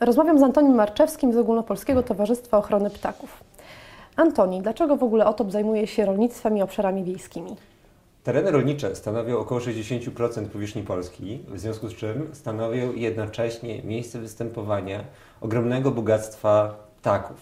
Rozmawiam z Antonim Marczewskim z Ogólnopolskiego Towarzystwa Ochrony Ptaków. Antoni, dlaczego w ogóle OTOP zajmuje się rolnictwem i obszarami wiejskimi? Tereny rolnicze stanowią około 60% powierzchni Polski, w związku z czym stanowią jednocześnie miejsce występowania ogromnego bogactwa ptaków,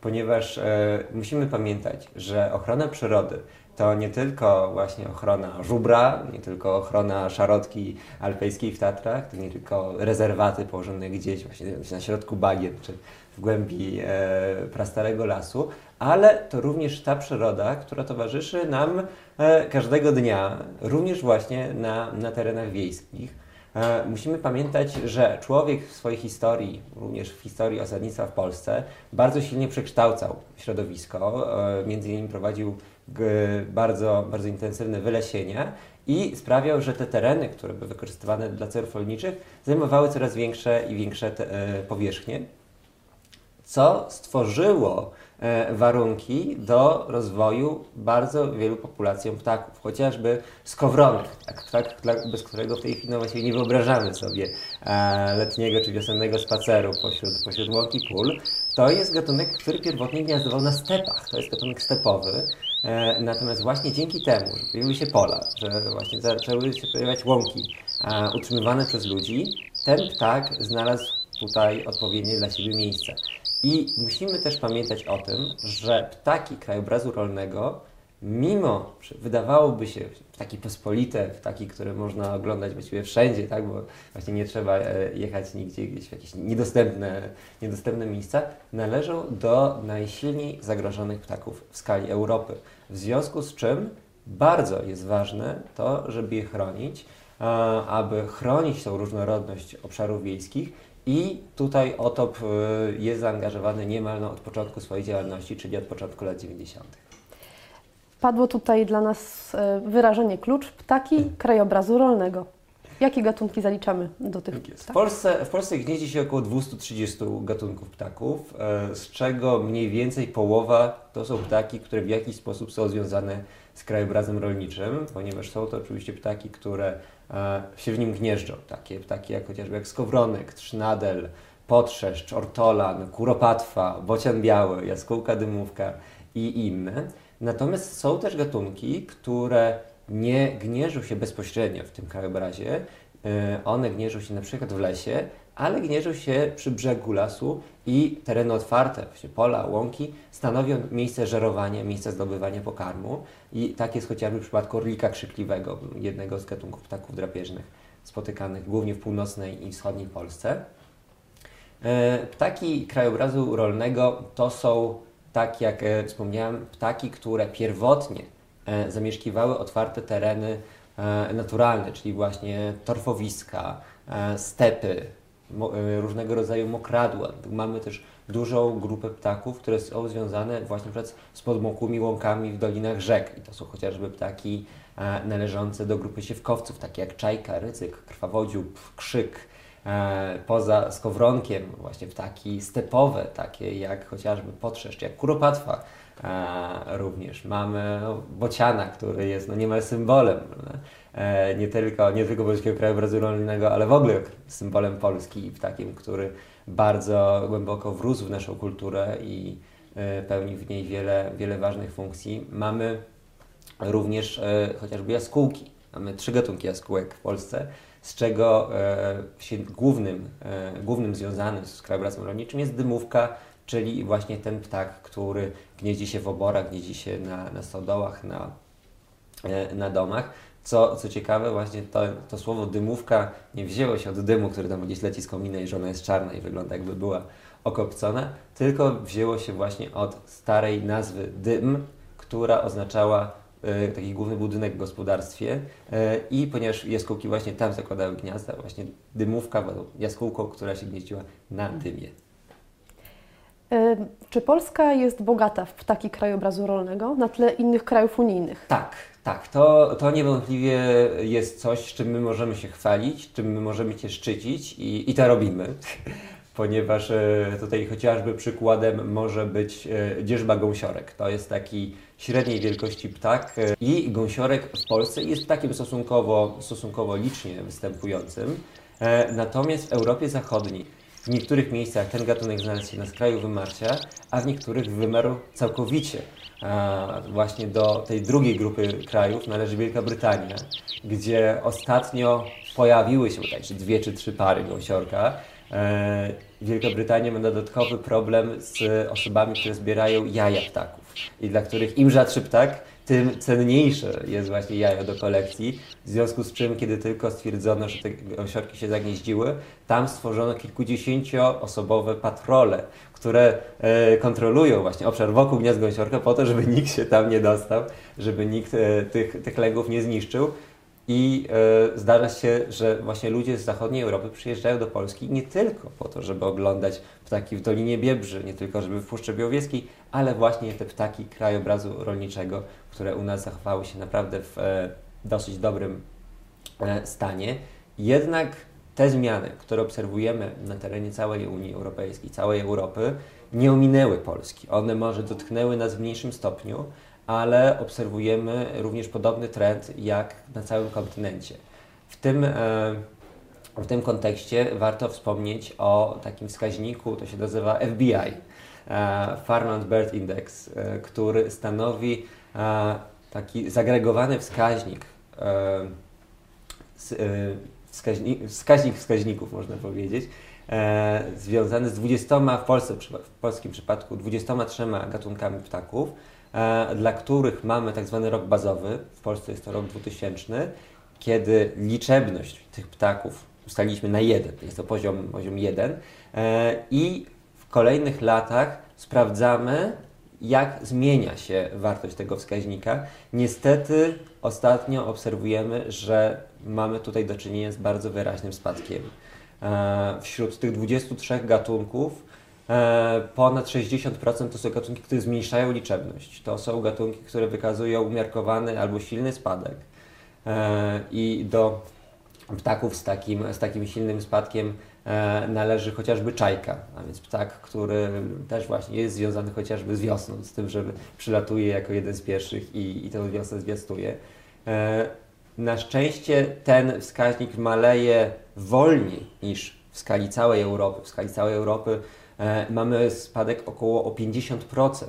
ponieważ e, musimy pamiętać, że ochrona przyrody to nie tylko właśnie ochrona żubra, nie tylko ochrona szarotki alpejskiej w Tatrach, to nie tylko rezerwaty położone gdzieś właśnie na środku bagien czy w głębi e, prastarego lasu, ale to również ta przyroda, która towarzyszy nam e, każdego dnia, również właśnie na, na terenach wiejskich. E, musimy pamiętać, że człowiek w swojej historii, również w historii osadnictwa w Polsce, bardzo silnie przekształcał środowisko. E, między innymi prowadził bardzo, bardzo intensywne wylesienia i sprawiał, że te tereny, które były wykorzystywane dla celów rolniczych, zajmowały coraz większe i większe te, powierzchnie, co stworzyło E, warunki do rozwoju bardzo wielu populacjom ptaków, chociażby skowronek, tak, tak, bez którego w tej chwili no właściwie nie wyobrażamy sobie e, letniego czy wiosennego spaceru pośród, pośród pól. To jest gatunek, który pierwotnie gniazdował na stepach, to jest gatunek stepowy, e, natomiast właśnie dzięki temu, że pojawiły się pola, że właśnie zaczęły się pojawiać łąki utrzymywane przez ludzi, ten ptak znalazł tutaj odpowiednie dla siebie miejsce. I musimy też pamiętać o tym, że ptaki krajobrazu rolnego, mimo że wydawałoby się ptaki pospolite, ptaki, które można oglądać właściwie wszędzie, tak, bo właśnie nie trzeba e, jechać nigdzie gdzieś w jakieś niedostępne, niedostępne miejsca, należą do najsilniej zagrożonych ptaków w skali Europy. W związku z czym bardzo jest ważne to, żeby je chronić, aby chronić tą różnorodność obszarów wiejskich i tutaj OTOP jest zaangażowany niemal no, od początku swojej działalności, czyli od początku lat 90. Padło tutaj dla nas y, wyrażenie klucz ptaki krajobrazu rolnego. Jakie gatunki zaliczamy do tych tak ptaków? W Polsce, w Polsce gnieździ się około 230 gatunków ptaków, y, z czego mniej więcej połowa to są ptaki, które w jakiś sposób są związane z krajobrazem rolniczym, ponieważ są to oczywiście ptaki, które E, się w nim gnieżdżą. Takie ptaki jak chociażby jak skowronek, trznadel, potrzeszcz, ortolan, kuropatwa, bocian biały, jaskółka dymówka i inne. Natomiast są też gatunki, które nie gnieżdżą się bezpośrednio w tym krajobrazie. E, one gnieżdżą się na przykład w lesie, ale gnieżdżą się przy brzegu lasu i tereny otwarte, właśnie pola, łąki, stanowią miejsce żerowania, miejsce zdobywania pokarmu. I tak jest chociażby w przypadku orlika krzykliwego, jednego z gatunków ptaków drapieżnych, spotykanych głównie w północnej i wschodniej Polsce. E, ptaki krajobrazu rolnego to są, tak jak e, wspomniałem, ptaki, które pierwotnie e, zamieszkiwały otwarte tereny naturalne, czyli właśnie torfowiska, stepy, E, różnego rodzaju mokradła. Mamy też dużą grupę ptaków, które są związane właśnie z podmokłymi łąkami w dolinach rzek. I to są chociażby ptaki e, należące do grupy siewkowców, takie jak czajka, rycyk, krwawodziób, krzyk. E, poza skowronkiem właśnie ptaki stepowe, takie jak chociażby potrzeszcz, jak kuropatwa również. Mamy no, bociana, który jest no, niemal symbolem. E, nie tylko, nie tylko polskiego krajobrazu rolnego, ale w ogóle symbolem Polski i takim, który bardzo głęboko wrósł w naszą kulturę i e, pełni w niej wiele, wiele ważnych funkcji. Mamy również e, chociażby jaskółki. Mamy trzy gatunki jaskółek w Polsce, z czego się głównym, głównym związanym z krajobrazem rolniczym jest dymówka, czyli właśnie ten ptak, który gniedzi się w oborach, gniedzi się na, na stodołach, na, na domach. Co, co ciekawe, właśnie to, to słowo dymówka nie wzięło się od dymu, który tam gdzieś leci z komina i że ona jest czarna i wygląda jakby była okopcona, tylko wzięło się właśnie od starej nazwy dym, która oznaczała taki główny budynek w gospodarstwie y, i ponieważ jaskółki właśnie tam zakładały gniazda, właśnie dymówka była jaskółką, która się gnieździła na dymie. Czy Polska jest bogata w ptaki krajobrazu rolnego na tle innych krajów unijnych? Tak, tak. To, to niewątpliwie jest coś, czym my możemy się chwalić, czym my możemy się szczycić i, i to robimy. Ponieważ e, tutaj chociażby przykładem może być e, dzierżba gąsiorek. To jest taki średniej wielkości ptak e, i gąsiorek w Polsce jest ptakiem stosunkowo, stosunkowo licznie występującym. Natomiast w Europie Zachodniej w niektórych miejscach ten gatunek znalazł się na skraju wymarcia, a w niektórych wymarł całkowicie. A właśnie do tej drugiej grupy krajów należy Wielka Brytania, gdzie ostatnio pojawiły się także dwie czy trzy pary gąsiorka. E, Wielka Brytania ma dodatkowy problem z osobami, które zbierają jaja ptaków i dla których im rzadszy ptak, tym cenniejsze jest właśnie jajo do kolekcji. W związku z czym, kiedy tylko stwierdzono, że te gąsiorki się zagnieździły, tam stworzono kilkudziesięcioosobowe patrole, które e, kontrolują właśnie obszar wokół gniazd gąsiorka po to, żeby nikt się tam nie dostał, żeby nikt e, tych, tych lęgów nie zniszczył. I e, zdarza się, że właśnie ludzie z zachodniej Europy przyjeżdżają do Polski nie tylko po to, żeby oglądać ptaki w Dolinie Biebrzy, nie tylko żeby w Puszczy Białowieskiej, ale właśnie te ptaki krajobrazu rolniczego, które u nas zachowały się naprawdę w e, dosyć dobrym e, stanie. Jednak te zmiany, które obserwujemy na terenie całej Unii Europejskiej, całej Europy, nie ominęły Polski. One może dotknęły nas w mniejszym stopniu, ale obserwujemy również podobny trend jak na całym kontynencie. W tym, e, w tym kontekście warto wspomnieć o takim wskaźniku, to się nazywa FBI, e, Farmland Bird Index, e, który stanowi taki zagregowany wskaźnik, wskaźnik, wskaźnik wskaźników, można powiedzieć, związany z 20, w, Polsce, w polskim przypadku 23 gatunkami ptaków, dla których mamy tak zwany rok bazowy, w Polsce jest to rok 2000, kiedy liczebność tych ptaków ustaliliśmy na jeden, jest to poziom, poziom 1 e, i w kolejnych latach sprawdzamy, jak zmienia się wartość tego wskaźnika. Niestety ostatnio obserwujemy, że mamy tutaj do czynienia z bardzo wyraźnym spadkiem. E, Wśród tych 23 gatunków e, ponad 60% to są gatunki, które zmniejszają liczebność. To są gatunki, które wykazują umiarkowany albo silny spadek. E, I do ptaków z takim, z takim silnym spadkiem e, należy chociażby czajka, a więc ptak, który też właśnie jest związany chociażby z wiosną, z tym, że przylatuje jako jeden z pierwszych i, i tę wiosnę zwiastuje. E, na szczęście ten wskaźnik maleje wolniej niż w skali całej Europy. W skali całej Europy e, mamy spadek około o 50%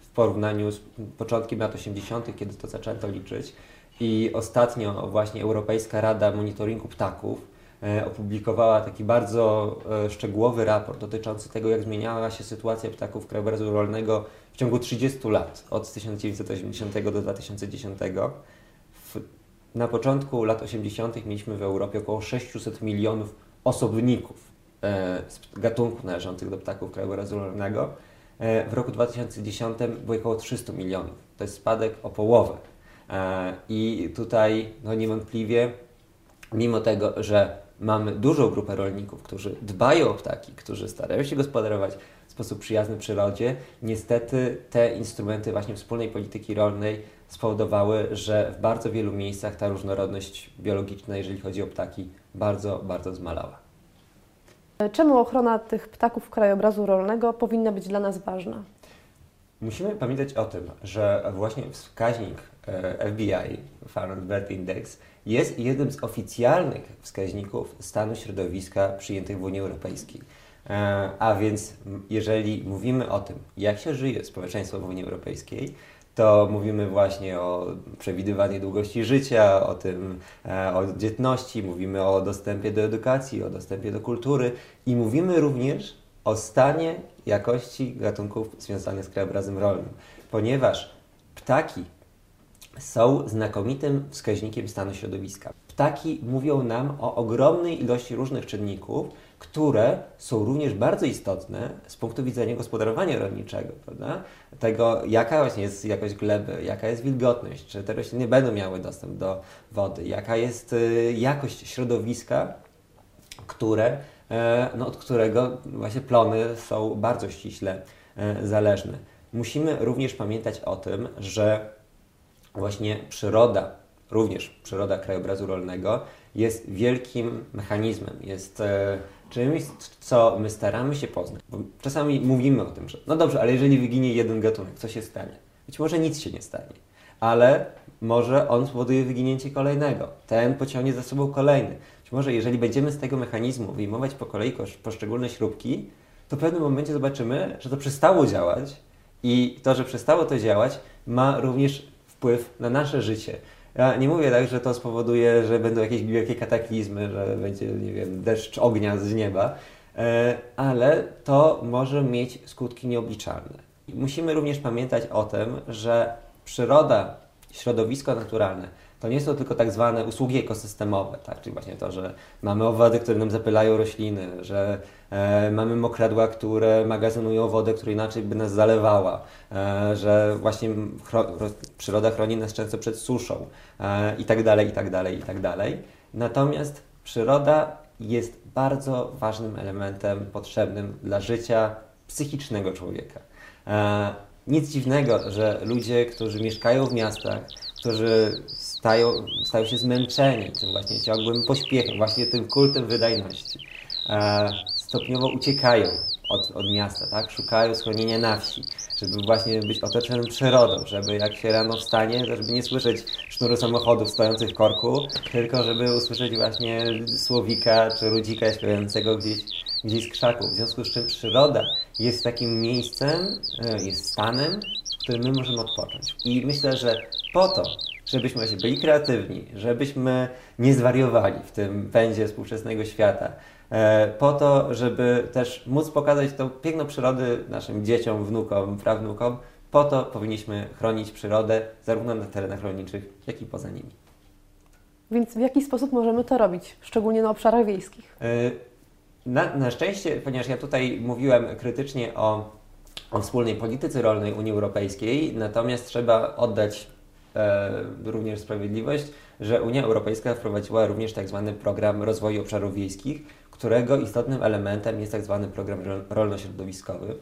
w porównaniu z początkiem lat 80., kiedy to zaczęto liczyć. I ostatnio właśnie Europejska Rada Monitoringu Ptaków e, opublikowała taki bardzo e, szczegółowy raport dotyczący tego, jak zmieniała się sytuacja ptaków krajobrazu rolnego w ciągu 30 lat, od 1980 do 2010. W, na początku lat 80. mieliśmy w Europie około 600 milionów osobników e, gatunków należących do ptaków krajobrazu rolnego. E, w roku 2010 było około 300 milionów. To jest spadek o połowę. E, I tutaj no niewątpliwie, mimo tego, że mamy dużą grupę rolników, którzy dbają o ptaki, którzy starają się gospodarować w sposób przyjazny przyrodzie, niestety te instrumenty właśnie wspólnej polityki rolnej spowodowały, że w bardzo wielu miejscach ta różnorodność biologiczna, jeżeli chodzi o ptaki, bardzo, bardzo zmalała. Czemu ochrona tych ptaków krajobrazu rolnego powinna być dla nas ważna? Musimy pamiętać o tym, że właśnie wskaźnik e, FBI, Farm Bird Index, jest jednym z oficjalnych wskaźników stanu środowiska przyjętych w Unii Europejskiej. E, A więc jeżeli mówimy o tym, jak się żyje społeczeństwo w Unii Europejskiej, to mówimy właśnie o przewidywanej długości życia, o tym, e, o dzietności, mówimy o dostępie do edukacji, o dostępie do kultury i mówimy również o stanie jakości gatunków związanych z krajobrazem rolnym, ponieważ ptaki są znakomitym wskaźnikiem stanu środowiska. Ptaki mówią nam o ogromnej ilości różnych czynników, które są również bardzo istotne z punktu widzenia gospodarowania rolniczego, prawda? Tego, jaka właśnie jest jakość gleby, jaka jest wilgotność, czy te rośliny będą miały dostęp do wody, jaka jest y, jakość środowiska, które, e, no, od którego właśnie plony są bardzo ściśle e, zależne. Musimy również pamiętać o tym, że właśnie przyroda, również przyroda krajobrazu rolnego, jest wielkim mechanizmem, jest e, czymś, co my staramy się poznać. Bo czasami mówimy o tym, że no dobrze, ale jeżeli wyginie jeden gatunek, co się stanie? Być może nic się nie stanie, ale może on spowoduje wyginięcie kolejnego. Ten pociągnie za sobą kolejny. Być może jeżeli będziemy z tego mechanizmu wyjmować po kolei poszczególne śrubki, to w pewnym momencie zobaczymy, że to przestało działać i to, że przestało to działać, ma również wpływ na nasze życie. Ja nie mówię tak, że to spowoduje, że będą jakieś wielkie kataklizmy, że będzie, nie wiem, deszcz ognia z nieba, e, ale to może mieć skutki nieobliczalne. Musimy również pamiętać o tym, że przyroda, środowisko naturalne to nie są tylko tak zwane usługi ekosystemowe, tak? czyli właśnie to, że mamy owady, które nam zapylają rośliny, że e, mamy mokradła, które magazynują wodę, która inaczej by nas zalewała, e, że właśnie chro, przyroda chroni nas często przed suszą e, i tak dalej, i tak dalej, i tak dalej. Natomiast przyroda jest bardzo ważnym elementem potrzebnym dla życia psychicznego człowieka. Nic dziwnego, że ludzie, którzy mieszkają w miastach, którzy stają, stają się zmęczeni tym właśnie ciągłym pośpiechem, właśnie tym kultem wydajności. E, stopniowo uciekają od, od miasta, tak? szukają schronienia na wsi, żeby właśnie być otoczonym przyrodą, żeby jak się rano wstanie, żeby nie słyszeć sznuru samochodów stojących w korku, tylko żeby usłyszeć właśnie słowika czy rudzika śpiewającego gdzieś, gdzieś z krzaków. W związku z czym przyroda jest takim miejscem, e, jest stanem, w którym my możemy odpocząć. I myślę, że po to, żebyśmy właśnie byli kreatywni, żebyśmy nie zwariowali w tym pędzie współczesnego świata, e, po to, żeby też móc pokazać tą piękną przyrody naszym dzieciom, wnukom, prawnukom, po to powinniśmy chronić przyrodę zarówno na terenach rolniczych, jak i poza nimi. Więc w jaki sposób możemy to robić, szczególnie na obszarach wiejskich? E, na, na szczęście, ponieważ ja tutaj mówiłem krytycznie o, o wspólnej polityce rolnej Unii Europejskiej, natomiast trzeba oddać e, również sprawiedliwość, że Unia Europejska wprowadziła również tak zwany program rozwoju obszarów wiejskich, którego istotnym elementem jest tak zwany program rolno-środowiskowy,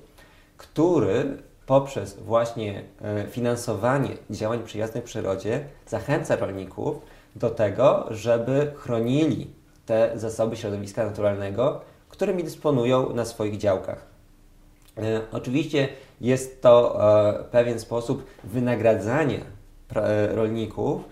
który poprzez właśnie e, finansowanie działań przyjaznych przyrodzie zachęca rolników do tego, żeby chronili te zasoby środowiska naturalnego, którymi dysponują na swoich działkach. E, oczywiście jest to e, pewien sposób wynagradzania e, rolników,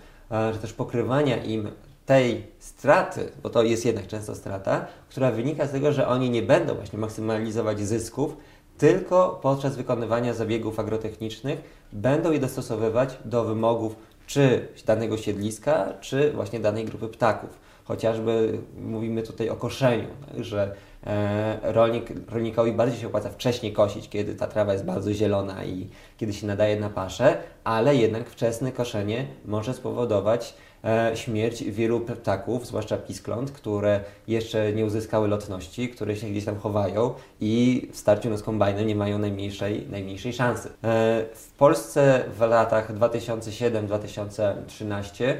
czy też pokrywania im tej straty, bo to jest jednak często strata, która wynika z tego, że oni nie będą właśnie maksymalizować zysków, tylko podczas wykonywania zabiegów agrotechnicznych będą je dostosowywać do wymogów czy danego siedliska, czy właśnie danej grupy ptaków. Chociażby mówimy tutaj o koszeniu, tak, że rolnik, rolnikowi bardziej się opłaca wcześniej kosić, kiedy ta trawa jest bardzo zielona i kiedy się nadaje na paszę, ale jednak wczesne koszenie może spowodować e, śmierć wielu ptaków, zwłaszcza piskląt, które jeszcze nie uzyskały lotności, które się gdzieś tam chowają i w starciu z kombajnem nie mają najmniejszej, najmniejszej szansy. E, w Polsce w latach 2007-2013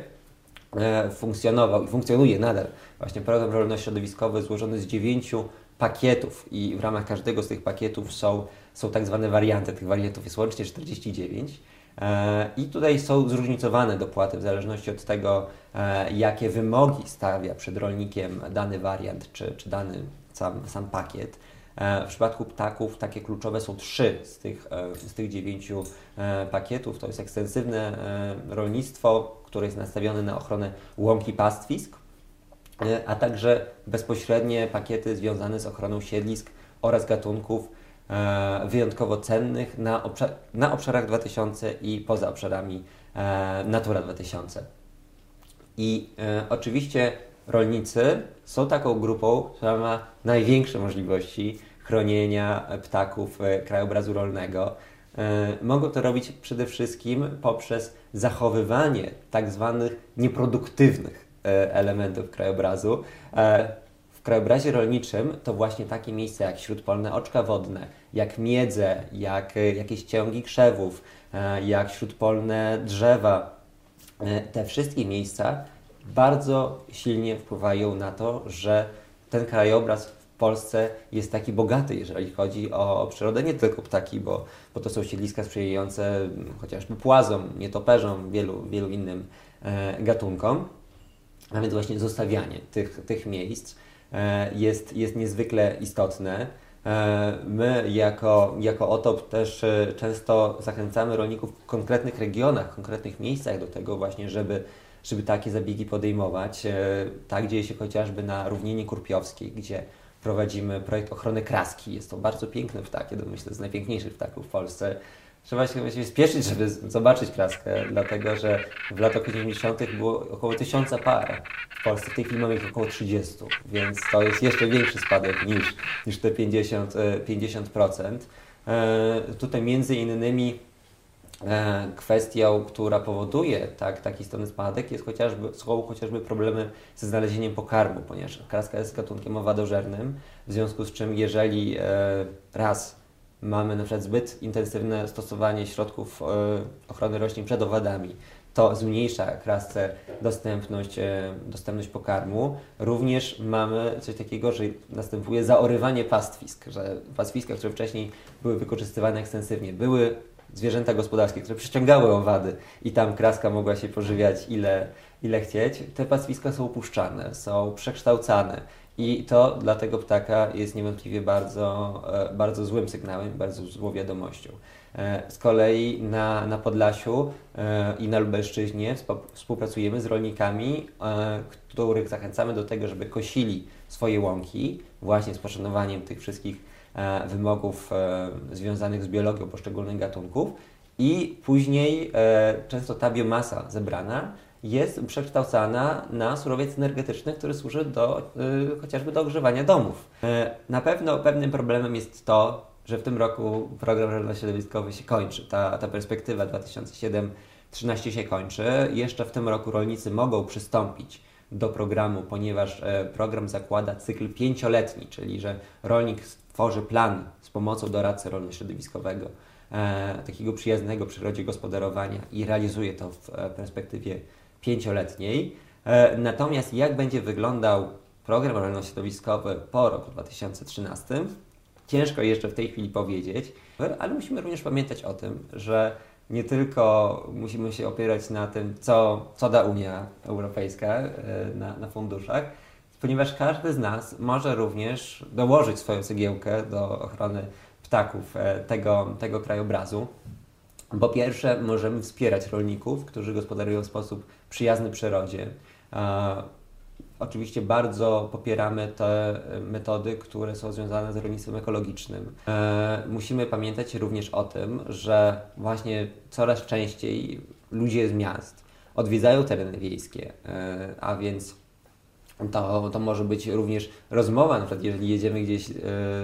E, funkcjonował i funkcjonuje nadal właśnie program rolno-środowiskowy złożony z dziewięciu pakietów i w ramach każdego z tych pakietów są, są tak zwane warianty. Tych wariantów jest łącznie 49. E, I tutaj są zróżnicowane dopłaty w zależności od tego, e, jakie wymogi stawia przed rolnikiem dany wariant czy, czy dany sam, sam pakiet. W przypadku ptaków takie kluczowe są trzy z tych, z tych dziewięciu pakietów. To jest ekstensywne rolnictwo, który jest nastawiony na ochronę łąki pastwisk, e, a także bezpośrednie pakiety związane z ochroną siedlisk oraz gatunków e, wyjątkowo cennych na, obszar, na obszarach 2000 i poza obszarami e, Natura 2000. I oczywiście rolnicy są taką grupą, która ma największe możliwości chronienia ptaków krajobrazu rolnego. E, mogą to robić przede wszystkim poprzez zachowywanie tak zwanych nieproduktywnych e, elementów krajobrazu. E, w krajobrazie rolniczym to właśnie takie miejsca jak śródpolne oczka wodne, jak miedze, jak jakieś ciągi krzewów, jak śródpolne drzewa. Te wszystkie miejsca bardzo silnie wpływają na to, że ten krajobraz Polsce jest taki bogaty, jeżeli chodzi o, przyrodę, nie tylko ptaki, bo, bo to są siedliska sprzyjające chociażby płazom, nietoperzom, wielu, wielu innym e, gatunkom. nawet właśnie zostawianie tych, tych miejsc e, jest, jest niezwykle istotne. E, My jako, jako OTOP też e, często zachęcamy rolników w konkretnych regionach, w konkretnych miejscach do tego właśnie, żeby, żeby takie zabiegi podejmować. Tak dzieje się chociażby na równinie kurpiowskiej, gdzie prowadzimy projekt ochrony kraski. Jest to bardzo piękny ptak, jeden myślę z najpiękniejszych ptaków w Polsce. Trzeba się właściwie spieszyć, żeby zobaczyć kraskę, dlatego że w latach 80. było około tysiąca par. W Polsce w tej chwili mamy ich około 30, więc to jest jeszcze większy spadek niż, niż te 50%. e, 50%. E, Tutaj między innymi e, kwestią, która powoduje tak, taki istotny spadek, jest chociażby, są chociażby problemy ze znalezieniem pokarmu, ponieważ kraska jest gatunkiem owadożernym, w związku z czym jeżeli e, raz mamy na przykład zbyt intensywne stosowanie środków e, ochrony roślin przed owadami, to zmniejsza krasce dostępność, e, dostępność pokarmu. Również mamy coś takiego, że następuje zaorywanie pastwisk, że pastwiska, które wcześniej były wykorzystywane ekstensywnie, były zwierzęta gospodarskie, które przyciągały owady i tam kraska mogła się pożywiać ile, ile chcieć, te pastwiska są opuszczane, są przekształcane. I to dla tego ptaka jest niewątpliwie bardzo, e, bardzo złym sygnałem, bardzo złą wiadomością. E, Z kolei na, na Podlasiu e, i na Lubelszczyźnie współpracujemy z rolnikami, których zachęcamy do tego, żeby kosili swoje łąki właśnie z poszanowaniem tych wszystkich wymogów związanych z biologią poszczególnych gatunków i później często ta biomasa zebrana jest przekształcana na surowiec energetyczny, który służy do, y, chociażby do ogrzewania domów. E, na pewno pewnym problemem jest to, że w tym roku program rolno-środowiskowy się kończy. Ta, ta perspektywa 2007-2013 się kończy. Jeszcze w tym roku rolnicy mogą przystąpić do programu, ponieważ e, program zakłada cykl pięcioletni, czyli że rolnik stworzy plan z pomocą doradcy rolno-środowiskowego, e, takiego przyjaznego przyrodzie gospodarowania i realizuje to w e, perspektywie pięcioletniej. E, natomiast jak będzie wyglądał program rolno-środowiskowy po roku 2013, ciężko jeszcze w tej chwili powiedzieć, ale musimy również pamiętać o tym, że nie tylko musimy się opierać na tym, co, co da Unia Europejska e, na, na funduszach, ponieważ każdy z nas może również dołożyć swoją cegiełkę do ochrony ptaków e, tego, tego krajobrazu. Po pierwsze, możemy wspierać rolników, którzy gospodarują w sposób przyjazny przyrodzie. Oczywiście bardzo popieramy te e, metody, które są związane z rolnictwem ekologicznym. E, musimy pamiętać również o tym, że właśnie coraz częściej ludzie z miast odwiedzają tereny wiejskie, e, a więc to, to może być również rozmowa, na przykład jeżeli jedziemy gdzieś e,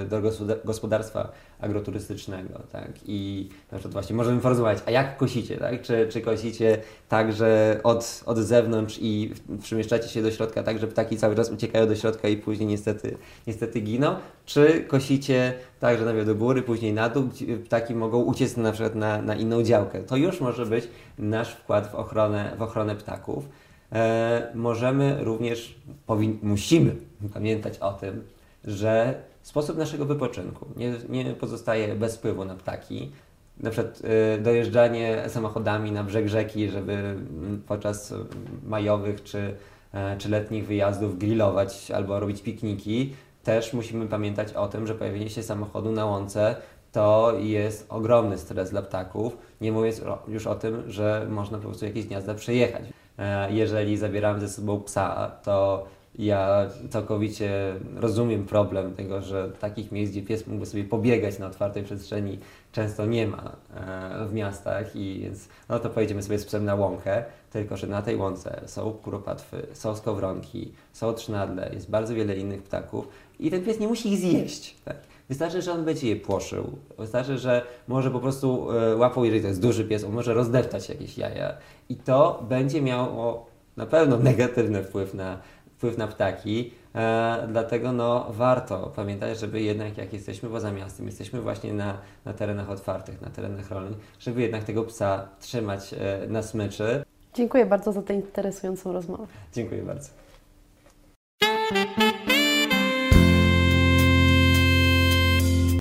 do gospoda- gospodarstwa agroturystycznego, tak, i na przykład właśnie możemy porozmawiać, a jak kosicie, tak, czy, czy kosicie tak, że od, od zewnątrz i przemieszczacie się do środka tak, że ptaki cały czas uciekają do środka i później niestety, niestety giną, czy kosicie tak, że najpierw do góry, później na dół, ptaki mogą uciec na przykład na, na inną działkę. To już może być nasz wkład w ochronę, w ochronę ptaków. E, możemy również, musimy pamiętać o tym, że sposób naszego wypoczynku nie, nie pozostaje bez wpływu na ptaki. Na przykład e, dojeżdżanie samochodami na brzeg rzeki, żeby mm, podczas majowych czy, e, czy letnich wyjazdów grillować albo robić pikniki. Też musimy pamiętać o tym, że pojawienie się samochodu na łące to jest ogromny stres dla ptaków, nie mówiąc już o tym, że można po prostu jakieś gniazda przejechać. E, Jeżeli zabieramy ze sobą psa, to ja całkowicie rozumiem problem tego, że takich miejsc, gdzie pies mógłby sobie pobiegać na otwartej przestrzeni, często nie ma e, w miastach i więc no to pojedziemy sobie z psem na łąkę, tylko że na tej łące są kuropatwy, są skowronki, są trzynadle, jest bardzo wiele innych ptaków i ten pies nie musi ich zjeść. Tak? Wystarczy, że on będzie je płoszył. Wystarczy, że może po prostu e, łapą, jeżeli to jest duży pies, on może rozdeptać jakieś jaja. I to będzie miało na pewno negatywny wpływ na, wpływ na ptaki. E, dlatego no, warto pamiętać, żeby jednak jak jesteśmy poza miastem, jesteśmy właśnie na, na terenach otwartych, na terenach rolnych, żeby jednak tego psa trzymać e, na smyczy. Dziękuję bardzo za tę interesującą rozmowę. Dziękuję bardzo.